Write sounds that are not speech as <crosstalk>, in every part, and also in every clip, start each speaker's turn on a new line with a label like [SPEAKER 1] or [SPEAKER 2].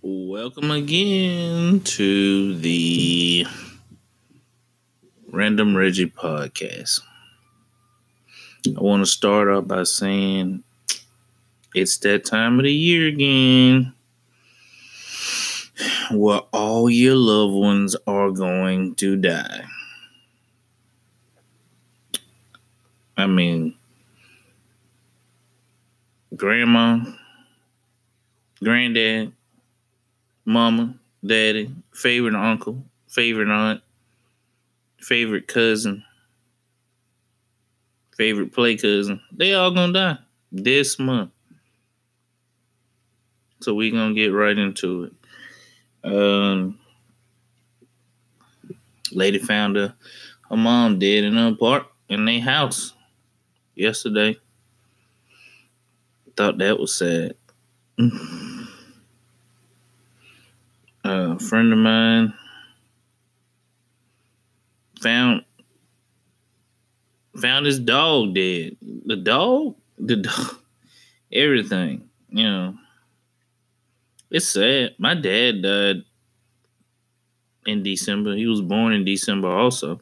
[SPEAKER 1] Welcome again to the Random Reggie podcast. I want to start off by saying it's that time of the year again where all your loved ones are going to die. I mean, grandma, granddad, mama, daddy, favorite uncle, favorite aunt, favorite cousin, favorite play cousin. They all gonna die this month. So we gonna get right into it. Um, lady found her, her mom dead in a park in their house yesterday. Thought that was sad. <laughs> a friend of mine found found his dog dead. The dog, the dog, <laughs> everything. You know, it's sad. My dad died in December. He was born in December also.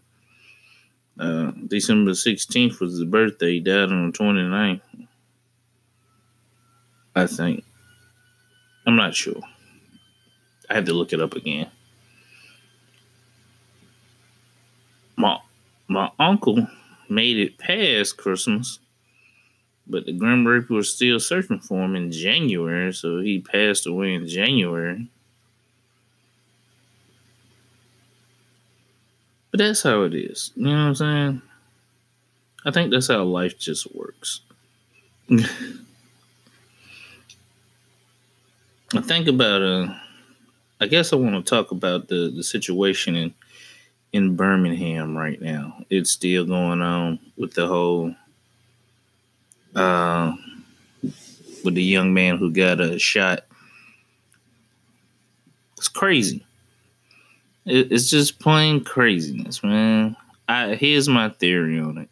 [SPEAKER 1] Uh, December 16th was his birthday. He died on the 29th. I think. I'm not sure. I had to look it up again. My my uncle made it past Christmas, but the Grim Reaper was still searching for him in January, so he passed away in January. But that's how it is. You know what I'm saying? I think that's how life just works. <laughs> I think about uh I guess I want to talk about the the situation in in Birmingham right now. It's still going on with the whole uh with the young man who got a shot. It's crazy. It, it's just plain craziness, man. I here's my theory on it.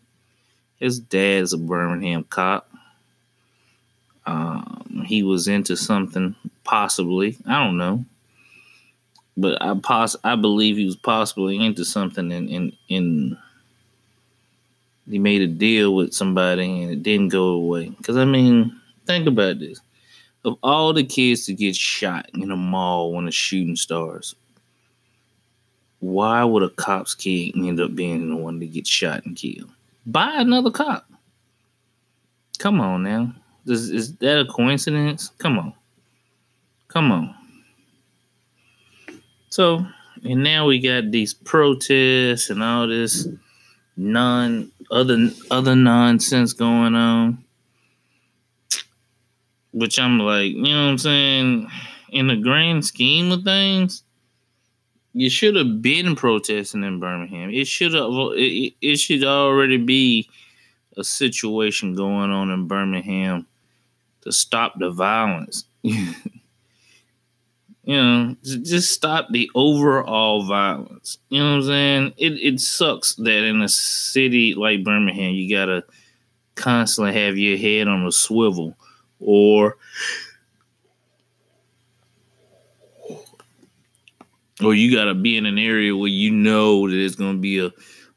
[SPEAKER 1] His dad's a Birmingham cop. Um, he was into something, possibly. I don't know, but I pos- I believe he was possibly into something, and in, in he made a deal with somebody, and it didn't go away. Because I mean, think about this: of all the kids to get shot in a mall when the shooting starts, why would a cop's kid end up being the one to get shot and killed by another cop? Come on now. Is, is that a coincidence? Come on. Come on. So, and now we got these protests and all this non other other nonsense going on. Which I'm like, you know what I'm saying? In the grand scheme of things, you should have been protesting in Birmingham. It should have it, it should already be a situation going on in Birmingham to stop the violence. <laughs> you know, just stop the overall violence. You know what I'm saying? It it sucks that in a city like Birmingham you gotta constantly have your head on a swivel or or you gotta be in an area where you know that there's gonna be a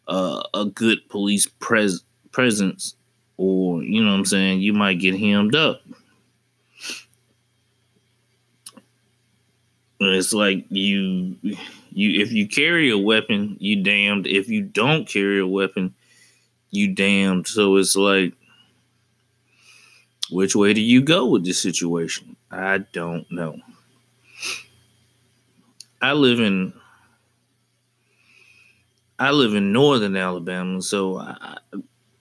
[SPEAKER 1] a, a good police pres- presence or you know what I'm saying, you might get hemmed up. It's like you you if you carry a weapon, you damned. If you don't carry a weapon, you damned. So it's like which way do you go with this situation? I don't know. I live in I live in northern Alabama, so I,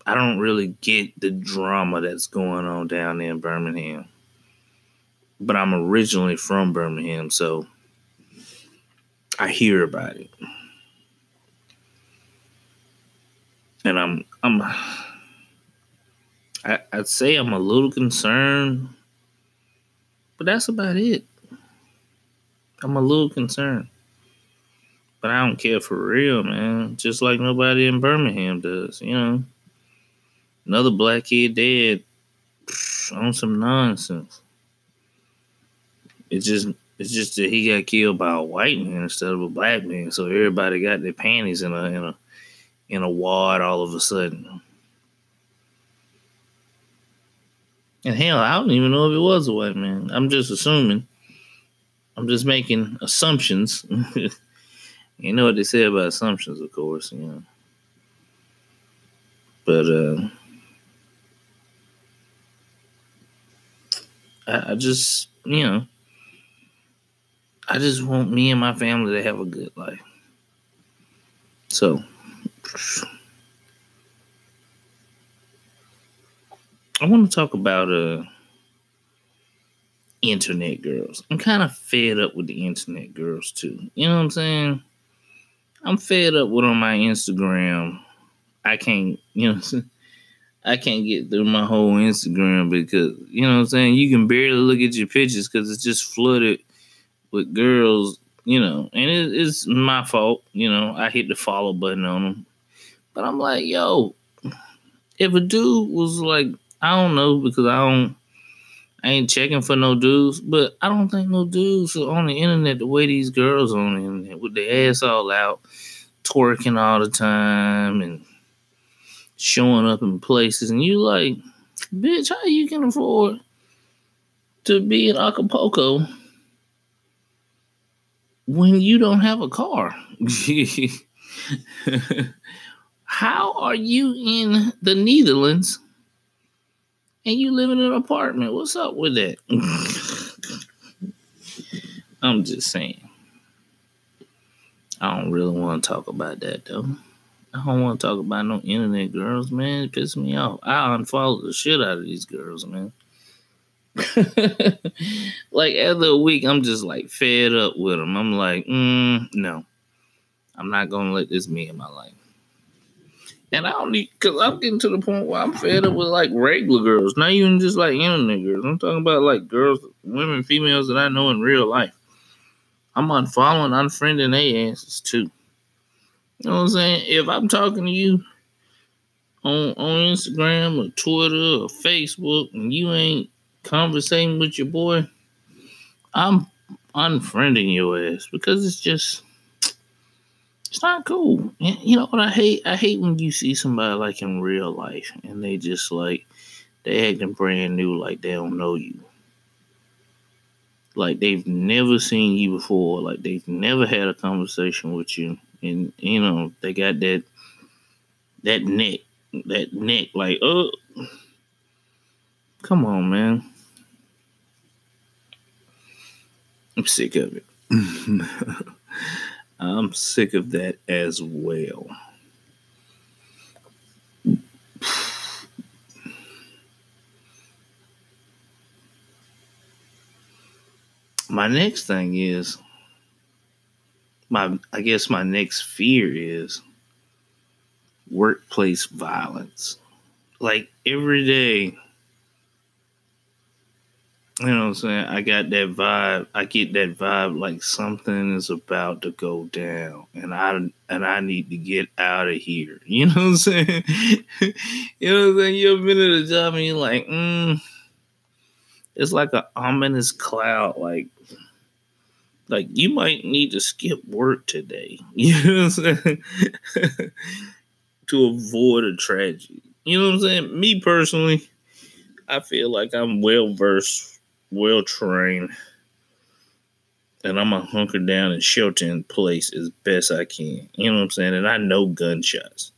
[SPEAKER 1] I don't really get the drama that's going on down there in Birmingham. But I'm originally from Birmingham, so I hear about it. And I'm I'm I, I'd say I'm a little concerned, but that's about it. I'm a little concerned. But I don't care for real, man. Just like nobody in Birmingham does, you know. Another black kid dead on some nonsense. It's just it's just that he got killed by a white man instead of a black man. So everybody got their panties in a in a in a wad all of a sudden. And hell, I don't even know if it was a white man. I'm just assuming. I'm just making assumptions. <laughs> you know what they say about assumptions, of course, you know. But uh I, I just, you know, I just want me and my family to have a good life. So, I want to talk about uh internet girls. I'm kind of fed up with the internet girls too. You know what I'm saying? I'm fed up with on my Instagram. I can't, you know, <laughs> I can't get through my whole Instagram because you know what I'm saying. You can barely look at your pictures because it's just flooded with girls. You know, and it, it's my fault. You know, I hit the follow button on them, but I'm like, yo, if a dude was like, I don't know because I don't. I ain't checking for no dudes, but I don't think no dudes are on the internet the way these girls on the internet with their ass all out, twerking all the time and showing up in places, and you like, bitch, how you can afford to be in Acapulco when you don't have a car? <laughs> how are you in the Netherlands and you live in an apartment? What's up with that? <laughs> I'm just saying. I don't really want to talk about that though. I don't want to talk about no internet girls, man. It pisses me off. I unfollow the shit out of these girls, man. <laughs> like a week, I'm just like fed up with them. I'm like, mm, no, I'm not gonna let this be in my life. And I don't need because I'm getting to the point where I'm fed up with like regular girls, not even just like internet girls. I'm talking about like girls, women, females that I know in real life. I'm unfollowing, unfriending their asses too. You know what I'm saying? If I'm talking to you on on Instagram or Twitter or Facebook and you ain't conversating with your boy, I'm unfriending your ass because it's just it's not cool. You know what I hate? I hate when you see somebody like in real life and they just like they acting brand new like they don't know you. Like they've never seen you before, like they've never had a conversation with you and you know they got that that neck, that neck, like oh, come on, man. I'm sick of it. <laughs> I'm sick of that as well. My next thing is my I guess my next fear is workplace violence. Like every day, you know what I'm saying? I got that vibe. I get that vibe like something is about to go down and I and I need to get out of here. <laughs> You know what I'm saying? you know what I'm saying? You ever been at a job and you're like, mm, it's like an ominous cloud, like like you might need to skip work today. <laughs> You know what I'm saying? <laughs> to avoid a tragedy. You know what I'm saying? Me personally, I feel like I'm well versed, well trained, and I'm gonna hunker down and shelter in place as best I can. You know what I'm saying? And I know gunshots.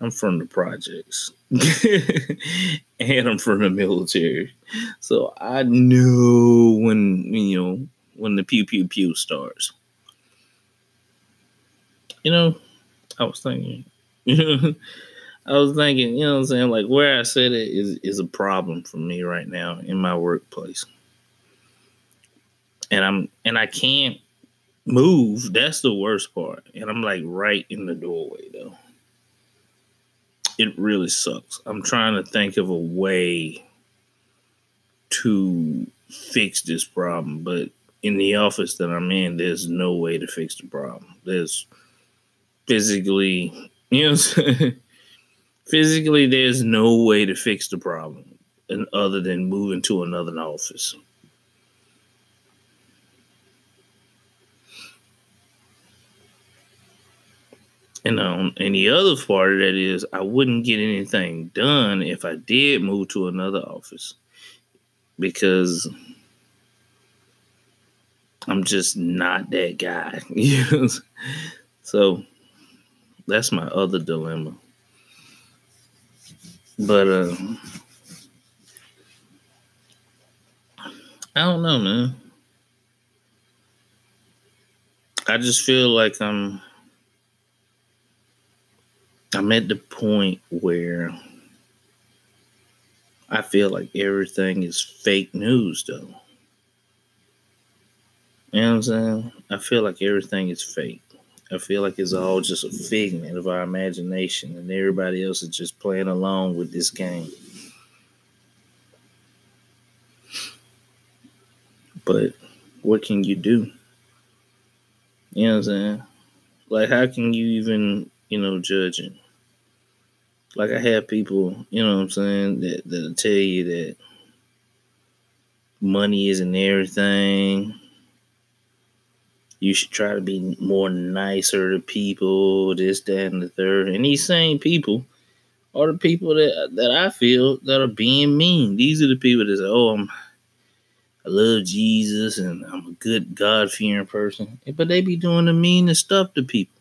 [SPEAKER 1] I'm from the projects. <laughs> and I'm from the military. So I knew when, you know, when the pew pew pew starts. You know, I was thinking, you <laughs> know, I was thinking, you know what I'm saying, like where I said it is is a problem for me right now in my workplace. And I'm and I can't move. That's the worst part. And I'm like right in the doorway though. It really sucks. I'm trying to think of a way to fix this problem, but in the office that I'm in, there's no way to fix the problem. There's physically, you know, <laughs> physically there's no way to fix the problem and other than moving to another office And on and the other part of that is I wouldn't get anything done if I did move to another office because I'm just not that guy. <laughs> so that's my other dilemma. But uh I don't know, man. I just feel like I'm I'm at the point where I feel like everything is fake news though. You know what I'm saying? I feel like everything is fake. I feel like it's all just a figment of our imagination and everybody else is just playing along with this game. But what can you do? You know what I'm saying? Like, how can you even, you know, judge it? Like, I have people, you know what I'm saying, that, that'll tell you that money isn't everything. You should try to be more nicer to people, this, that, and the third. And these same people are the people that that I feel that are being mean. These are the people that say, "Oh, I'm I love Jesus and I'm a good God fearing person. But they be doing the meanest stuff to people.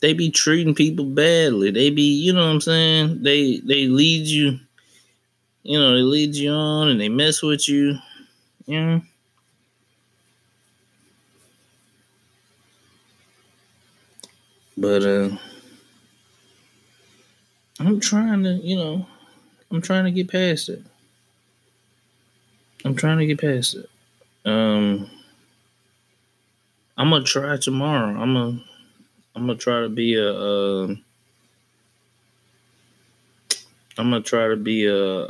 [SPEAKER 1] They be treating people badly. They be, you know what I'm saying? They they lead you, you know, they lead you on and they mess with you. You know. But uh I'm trying to, you know, I'm trying to get past it. I'm trying to get past it. Um, I'm gonna try tomorrow. I'm gonna I'm gonna try to be a. a I'm gonna try to be a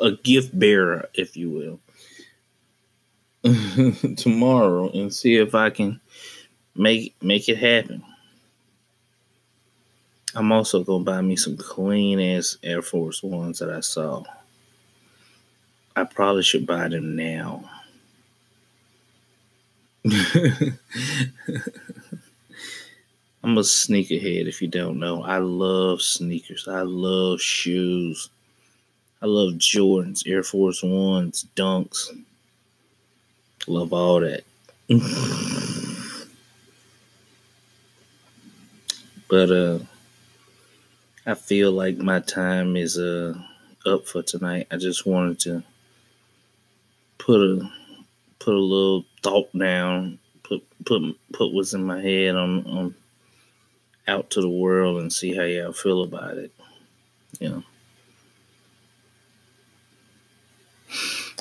[SPEAKER 1] a gift bearer, if you will, <laughs> tomorrow, and see if I can make make it happen. I'm also gonna buy me some clean ass Air Force Ones that I saw. I probably should buy them now. <laughs> I'm a sneakerhead if you don't know. I love sneakers. I love shoes. I love Jordans, Air Force Ones, Dunks. Love all that. <laughs> but uh I feel like my time is uh up for tonight. I just wanted to put a put a little thought down, put put put what's in my head on on out to the world and see how y'all feel about it. Know.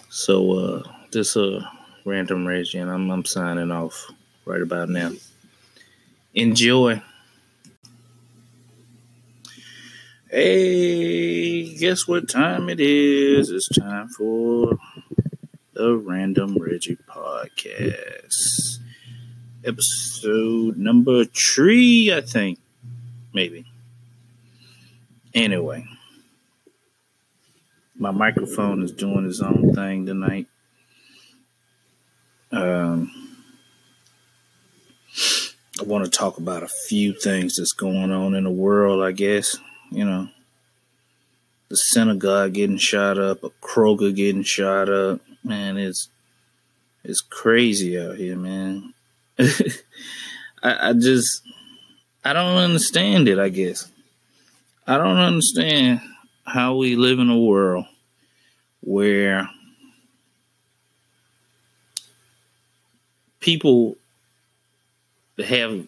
[SPEAKER 1] So uh this uh random Reggie and I'm I'm signing off right about now. Enjoy. Hey, guess what time it is? It's time for the Random Reggie podcast. Episode number three, I think. Maybe. Anyway, my microphone is doing its own thing tonight. Um, I want to talk about a few things that's going on in the world, I guess. You know, the synagogue getting shot up, a Kroger getting shot up, man, it's it's crazy out here, man. <laughs> I, I just I don't understand it, I guess. I don't understand how we live in a world where people have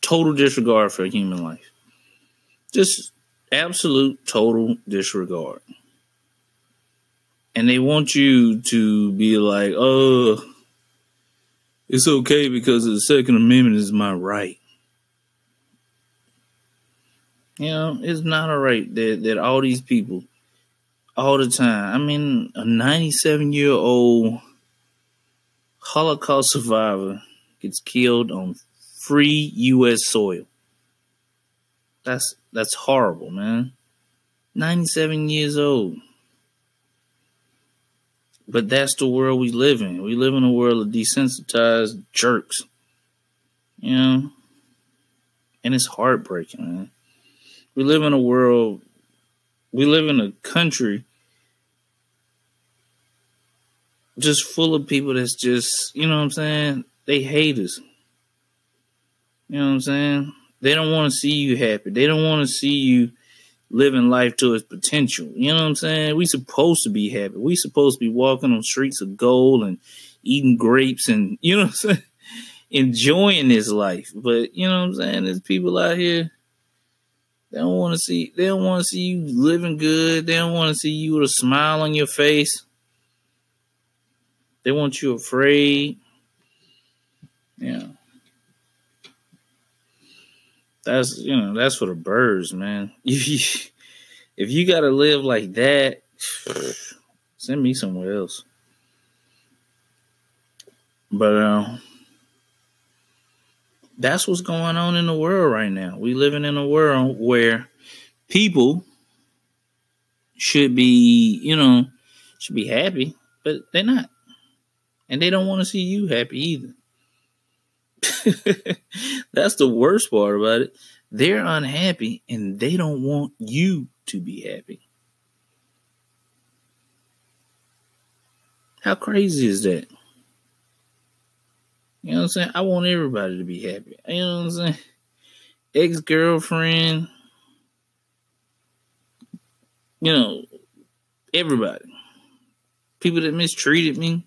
[SPEAKER 1] total disregard for human life. Just absolute total disregard and they want you to be like, oh, it's okay because the Second Amendment is my right. You know, it's not a right that, that all these people, all the time, I mean, a 97 year old Holocaust survivor gets killed on free U.S. soil. That's that's horrible, man. 97 years old. But that's the world we live in. We live in a world of desensitized jerks. You know? And it's heartbreaking, man. We live in a world, we live in a country just full of people that's just, you know what I'm saying? They hate us. You know what I'm saying? They don't want to see you happy. They don't want to see you living life to its potential. You know what I'm saying? We supposed to be happy. We supposed to be walking on streets of gold and eating grapes and <laughs> you know what I'm saying? Enjoying this life. But you know what I'm saying? There's people out here they don't want to see they don't want to see you living good. They don't want to see you with a smile on your face. They want you afraid. Yeah. That's you know, that's for the birds, man. <laughs> If you if you gotta live like that, <sighs> send me somewhere else. But uh, that's what's going on in the world right now. We living in a world where people should be, you know, should be happy, but they're not. And they don't want to see you happy either. <laughs> That's the worst part about it. They're unhappy and they don't want you to be happy. How crazy is that? You know what I'm saying? I want everybody to be happy. You know what I'm saying? Ex girlfriend, you know, everybody. People that mistreated me,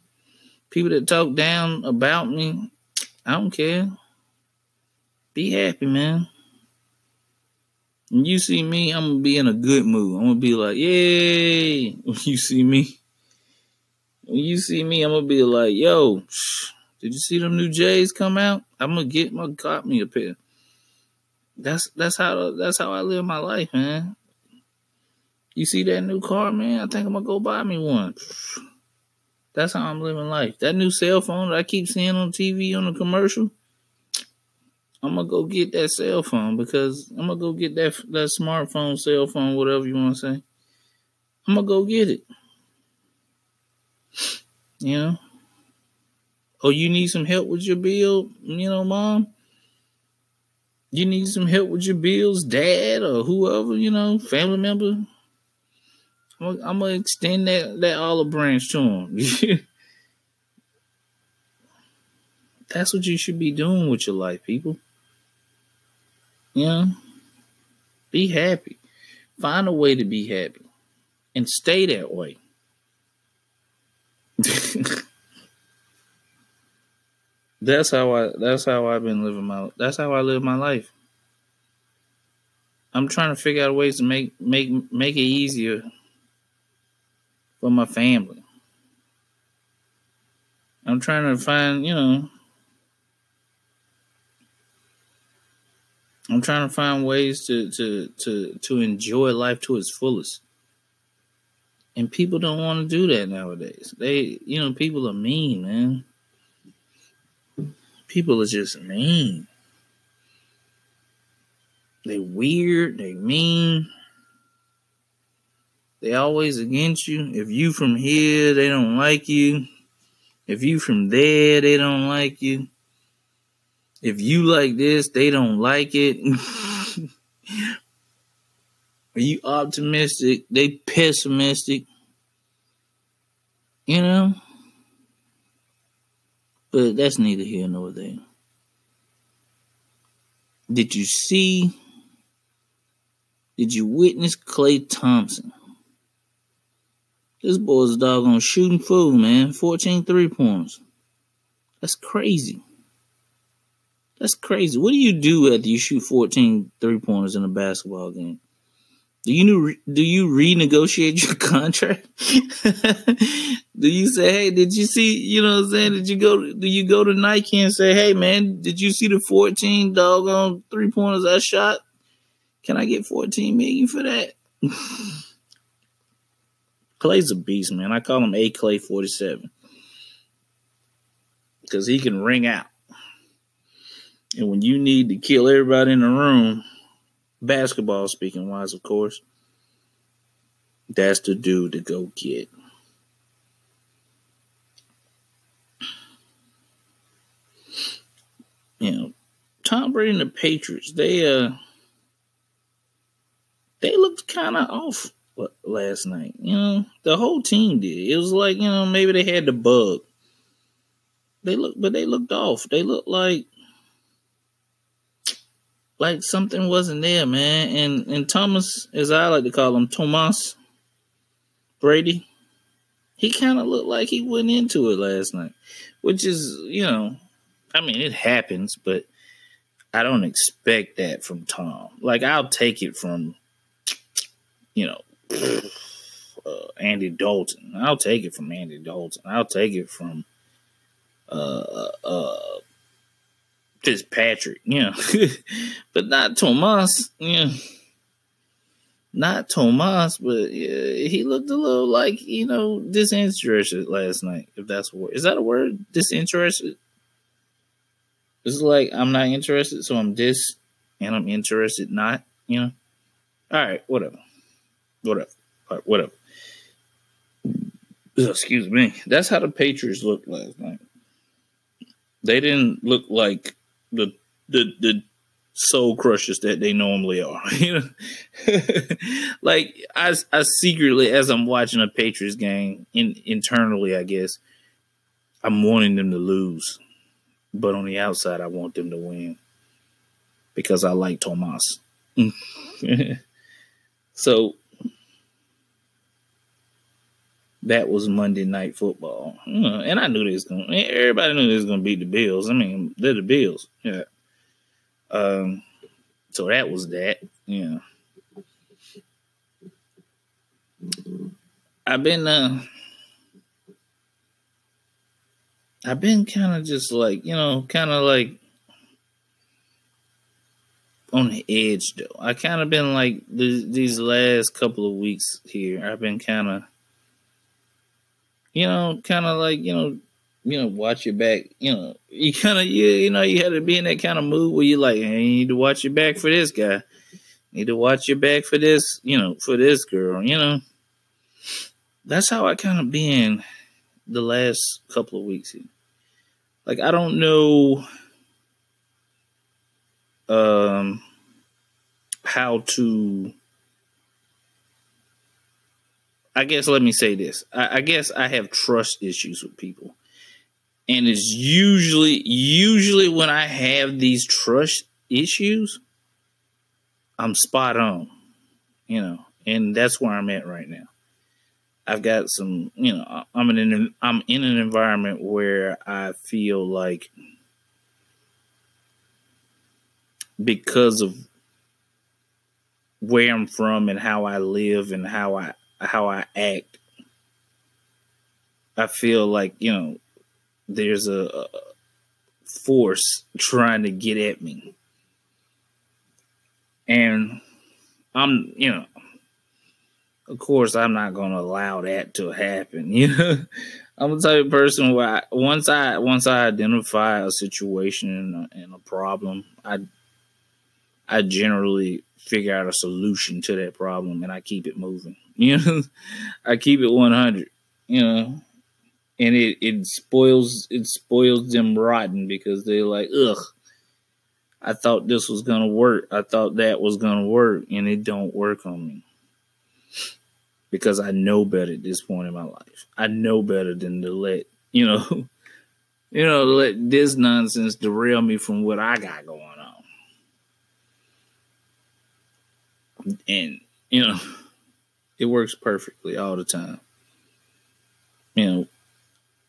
[SPEAKER 1] people that talked down about me. I don't care. Be happy, man. When you see me, I'm gonna be in a good mood. I'm gonna be like, yay! <laughs> When you see me, when you see me, I'm gonna be like, yo, did you see them new J's come out? I'm gonna get my got me a pair. That's that's how that's how I live my life, man. You see that new car, man? I think I'm gonna go buy me one. That's how I'm living life. That new cell phone that I keep seeing on TV on the commercial. I'm gonna go get that cell phone because I'm gonna go get that that smartphone, cell phone, whatever you want to say. I'm gonna go get it. You know. Oh, you need some help with your bill, you know, mom. You need some help with your bills, dad, or whoever, you know, family member. I'm gonna, extend that that olive branch to him. <laughs> That's what you should be doing with your life, people. You know, be happy. Find a way to be happy, and stay that way. <laughs> that's how I. That's how I've been living my. That's how I live my life. I'm trying to figure out ways to make make make it easier for my family. I'm trying to find, you know, I'm trying to find ways to to to to enjoy life to its fullest. And people don't want to do that nowadays. They, you know, people are mean, man. People are just mean. They weird, they mean. They always against you. If you from here, they don't like you. If you from there, they don't like you. If you like this, they don't like it. <laughs> Are you optimistic? They pessimistic. You know? But that's neither here nor there. Did you see? Did you witness Klay Thompson? This boy's doggone shooting fool, man. 14 three points. That's crazy. That's crazy. What do you do after you shoot 14 three pointers in a basketball game? Do you do you renegotiate your <laughs> contract? do you say, hey, did you see, you know what I'm saying? Did you go do you go to Nike and say, hey man, did you see the 14 doggone three pointers I shot? Can I get 14 million for that? <laughs> Klay's a beast, man. I call him A Klay 47. Because he can ring out. And when you need to kill everybody in the room, basketball speaking wise, of course, that's the dude to go get. You know, Tom Brady and the Patriots, they uh they looked kind of off last night. You know, the whole team did. It was like, you know, maybe they had the bug. They look but they looked off. They looked like like something wasn't there, man. And and Thomas, as I like to call him, Thomas Brady, he kind of looked like he went into it last night, which is, you know, I mean, it happens, but I don't expect that from Tom. Like, I'll take it from, you know, uh, Andy Dalton. I'll take it from Andy Dalton. I'll take it from uh, uh, Fitzpatrick, you <laughs> know, but not Tomas, know, not Tomas, but he looked a little like you know disinterested last night. If that's a word, is that a word? Disinterested. It's like I'm not interested, so I'm dis, and I'm interested not. You know. All right, whatever, whatever, right, whatever. Excuse me. That's how the Patriots looked last night. They didn't look like the the the soul crushers that they normally are. <laughs> You know, <laughs> like I I secretly as I'm watching a Patriots game in internally, I guess I'm wanting them to lose, but on the outside, I want them to win because I like Tomas. <laughs> so that was Monday night football, and I knew they was going. Everybody knew they was to beat the Bills. I mean, they're the Bills. Yeah. Um. So that was that. Yeah. I've been uh. I've been kind of just like you know, kind of like on the edge though. I kind of been like these last couple of weeks here. I've been kind of you know, kind of like you know, you know, watch your back. You know, you kind of you you know you had to be in that kind of mood where you're like, hey, you need to watch your back for this guy. Need to watch your back for this, you know, for this girl. You know, that's how I kind of been the last couple of weeks. Here. Like I don't know um how to I guess let me say this. I, I guess I have trust issues with people. And it's usually usually when I have these trust issues, I'm spot on. You know, and that's where I'm at right now. I've got some, you know, I'm in an I'm in an environment where I feel like because of where I'm from and how I live and how I how I act, I feel like you know there's a, a force trying to get at me, and I'm you know of course I'm not to allow that to happen. <laughs> You know, I'm the type of person where I, once I once I identify a situation and a, and a problem, I I generally figure out a solution to that problem and I keep it moving. <laughs> You know, I keep it 100, you know, and it, it spoils, it spoils them rotten because they're like, ugh, I thought this was going to work. I thought that was going to work and it don't work on me because I know better at this point in my life. I know better than to let, you know, <laughs> you know, let this nonsense derail me from what I got going on. And, you know, it works perfectly all the time. You know,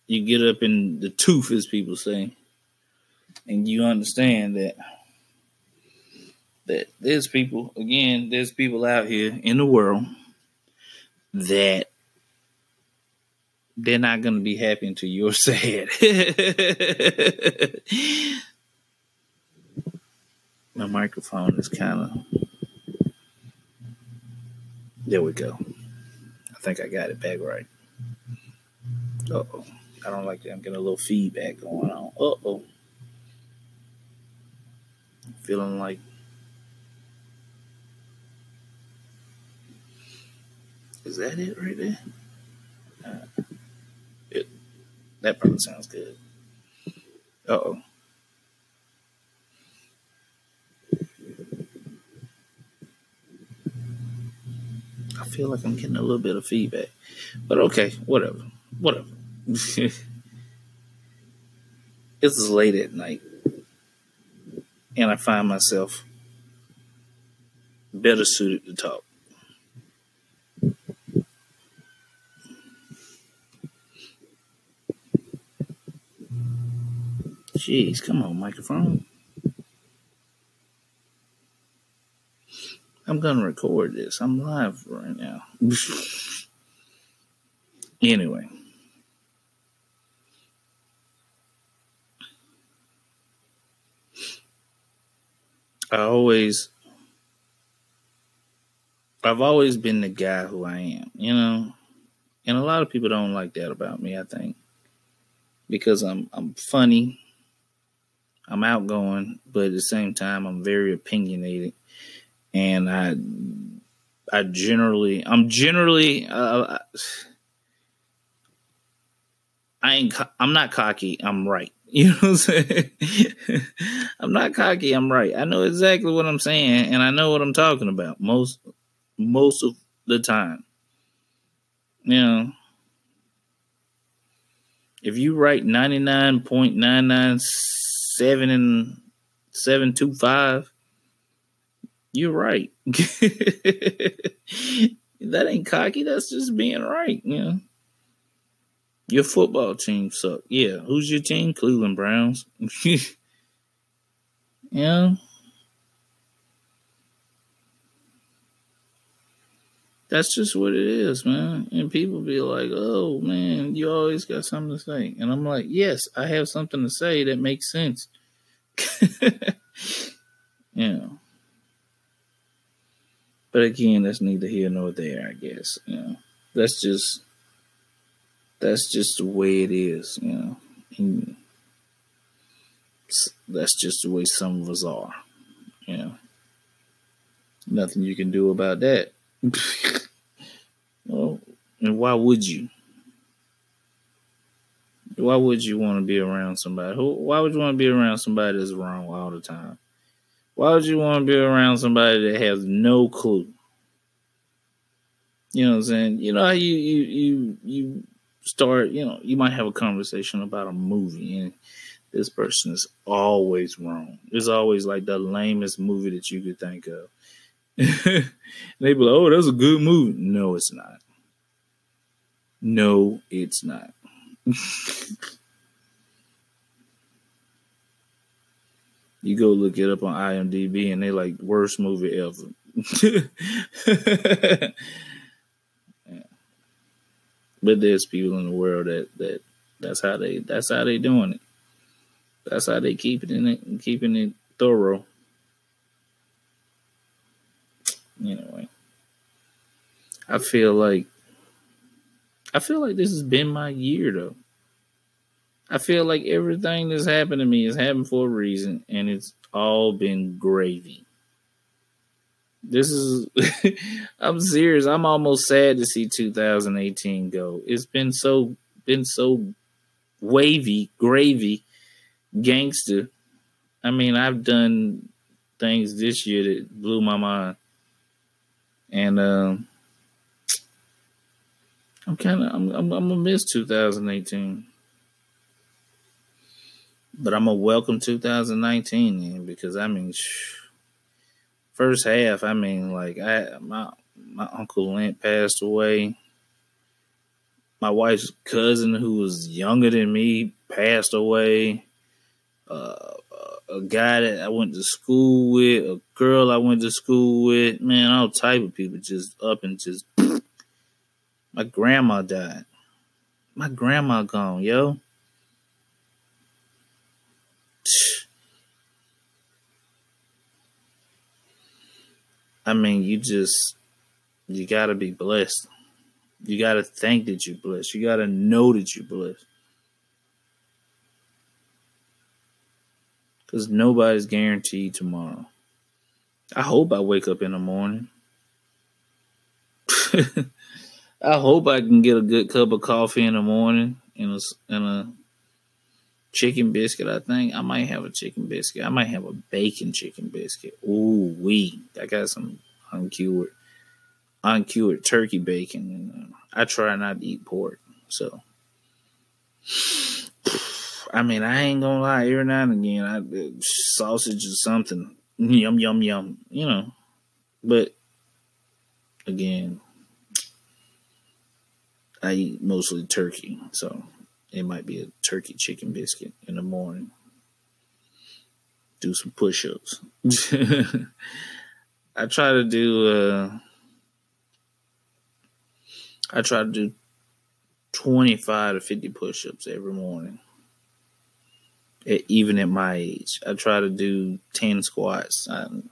[SPEAKER 1] you get up in the tooth, as people say, and you understand that that there's people again, there's people out here in the world that they're not going to be happy until you're <laughs> sad. My microphone is kind of there we go. I think I got it back right. Uh oh. I don't like that. I'm getting a little feedback going on. Uh oh. Feeling like. Is that it right there? Uh, it, that probably sounds good. Uh oh. Feel like I'm getting a little bit of feedback. But okay, whatever. Whatever. <laughs> it's late at night. And I find myself better suited to talk. Jeez, come on, microphone. I'm gonna record this. I'm live right now. <laughs> anyway. I always I've always been the guy who I am, you know? And a lot of people don't like that about me, I think. Because I'm I'm funny. I'm outgoing, but at the same time I'm very opinionated and I I generally I'm generally uh, I ain't I'm not cocky. I'm right. <laughs> You know what I'm saying? I'm not cocky. I'm right. I know exactly what I'm saying, and I know what I'm talking about most most of the time. You know, if you write ninety nine point nine nine seven and seven two five, you're right. <laughs> that ain't cocky. That's just being right. Know. Your football team suck. Yeah. Who's your team? Cleveland Browns. <laughs> yeah. That's just what it is, man. And people be like, oh, man, you always got something to say. And I'm like, yes, I have something to say that makes sense. <laughs> yeah. But again, that's neither here nor there, I guess. You know, that's just that's just the way it is, you know. And that's just the way some of us are, you know. Nothing you can do about that. <laughs> well, and why would you? Why would you want to be around somebody? Who? Why would you want to be around somebody that's wrong all the time? Why would you want to be around somebody that has no clue? You know what I'm saying? You know how you you you you start, you know, you might have a conversation about a movie and this person is always wrong. It's always like the lamest movie that you could think of. <laughs> they be like, oh, that's a good movie. No, it's not. No, it's not. <laughs> you go look it up on IMDb and they like worst movie ever. <laughs> But there's people in the world that that that's how they that's how they doing it. That's how they keeping it in it and keeping it thorough. Anyway, I feel like I feel like this has been my year though. I feel like everything that's happened to me has happened for a reason, and it's all been gravy. This is, <laughs> I'm serious. I'm almost sad to see 2018 go. It's been so, been so wavy, gravy, gangster. I mean, I've done things this year that blew my mind. And, um, I'm kind of, I'm, I'm, I'm gonna miss 2018 but I'm gonna welcome 2019 in because I mean, first half, I mean, like I my my uncle Lent passed away. My wife's cousin, who was younger than me, passed away. Uh, a guy that I went to school with, a girl I went to school with, man, all type of people just up and just. <sniffs> My grandma died. My grandma gone, yo. I mean, you just you gotta be blessed. You gotta think that you're blessed. You gotta know that you're blessed. Because nobody's guaranteed tomorrow. I hope I wake up in the morning. <laughs> I hope I can get a good cup of coffee in the morning and a, and a chicken biscuit. I think I might have a chicken biscuit. I might have a bacon chicken biscuit. Ooh wee! I got some uncured. uncured turkey bacon. Uh, I try not to eat pork, so. <sighs> I mean, I ain't gonna lie. Every now and again, I uh, sausage or something, yum yum yum, you know. But again, I eat mostly turkey, so it might be a turkey chicken biscuit in the morning. Do some push-ups. <laughs> I try to do. Uh, I try to do twenty-five to fifty push-ups every morning. even at my age, I try to do ten squats. I'm,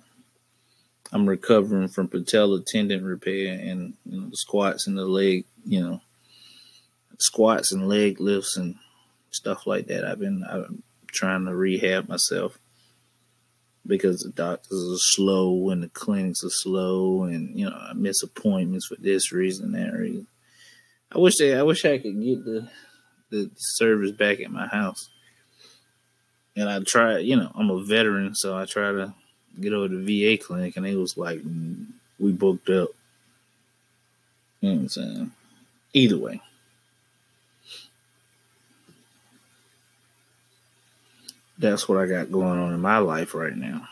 [SPEAKER 1] I'm recovering from patella tendon repair and you know, the squats and the leg, you know, squats and leg lifts and stuff like that. I've been I'm trying to rehab myself because the doctors are slow and the clinics are slow and you know I miss appointments for this reason that reason. I wish they I wish I could get the the service back at my house. And I try, you know, I'm a veteran, so I try to get over to the VA clinic, and it was like mm, we booked up. You know what I'm saying? Either way. That's what I got going on in my life right now.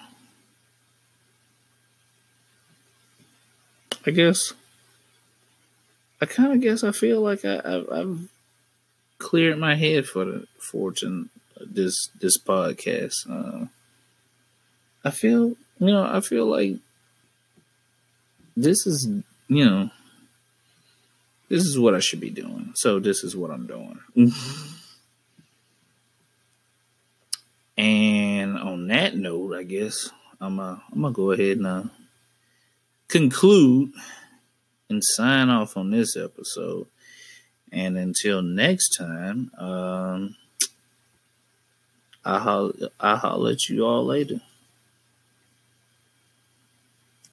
[SPEAKER 1] I guess I kind of guess I feel like I, have cleared my head for the fortune this this podcast. Uh, I feel you know I feel like this is you know this is what I should be doing. So this is what I'm doing. <laughs> And on that note, I guess I'm uh, I'm gonna go ahead and uh, conclude and sign off on this episode. And until next time, um, I'll, I'll holler at you all later.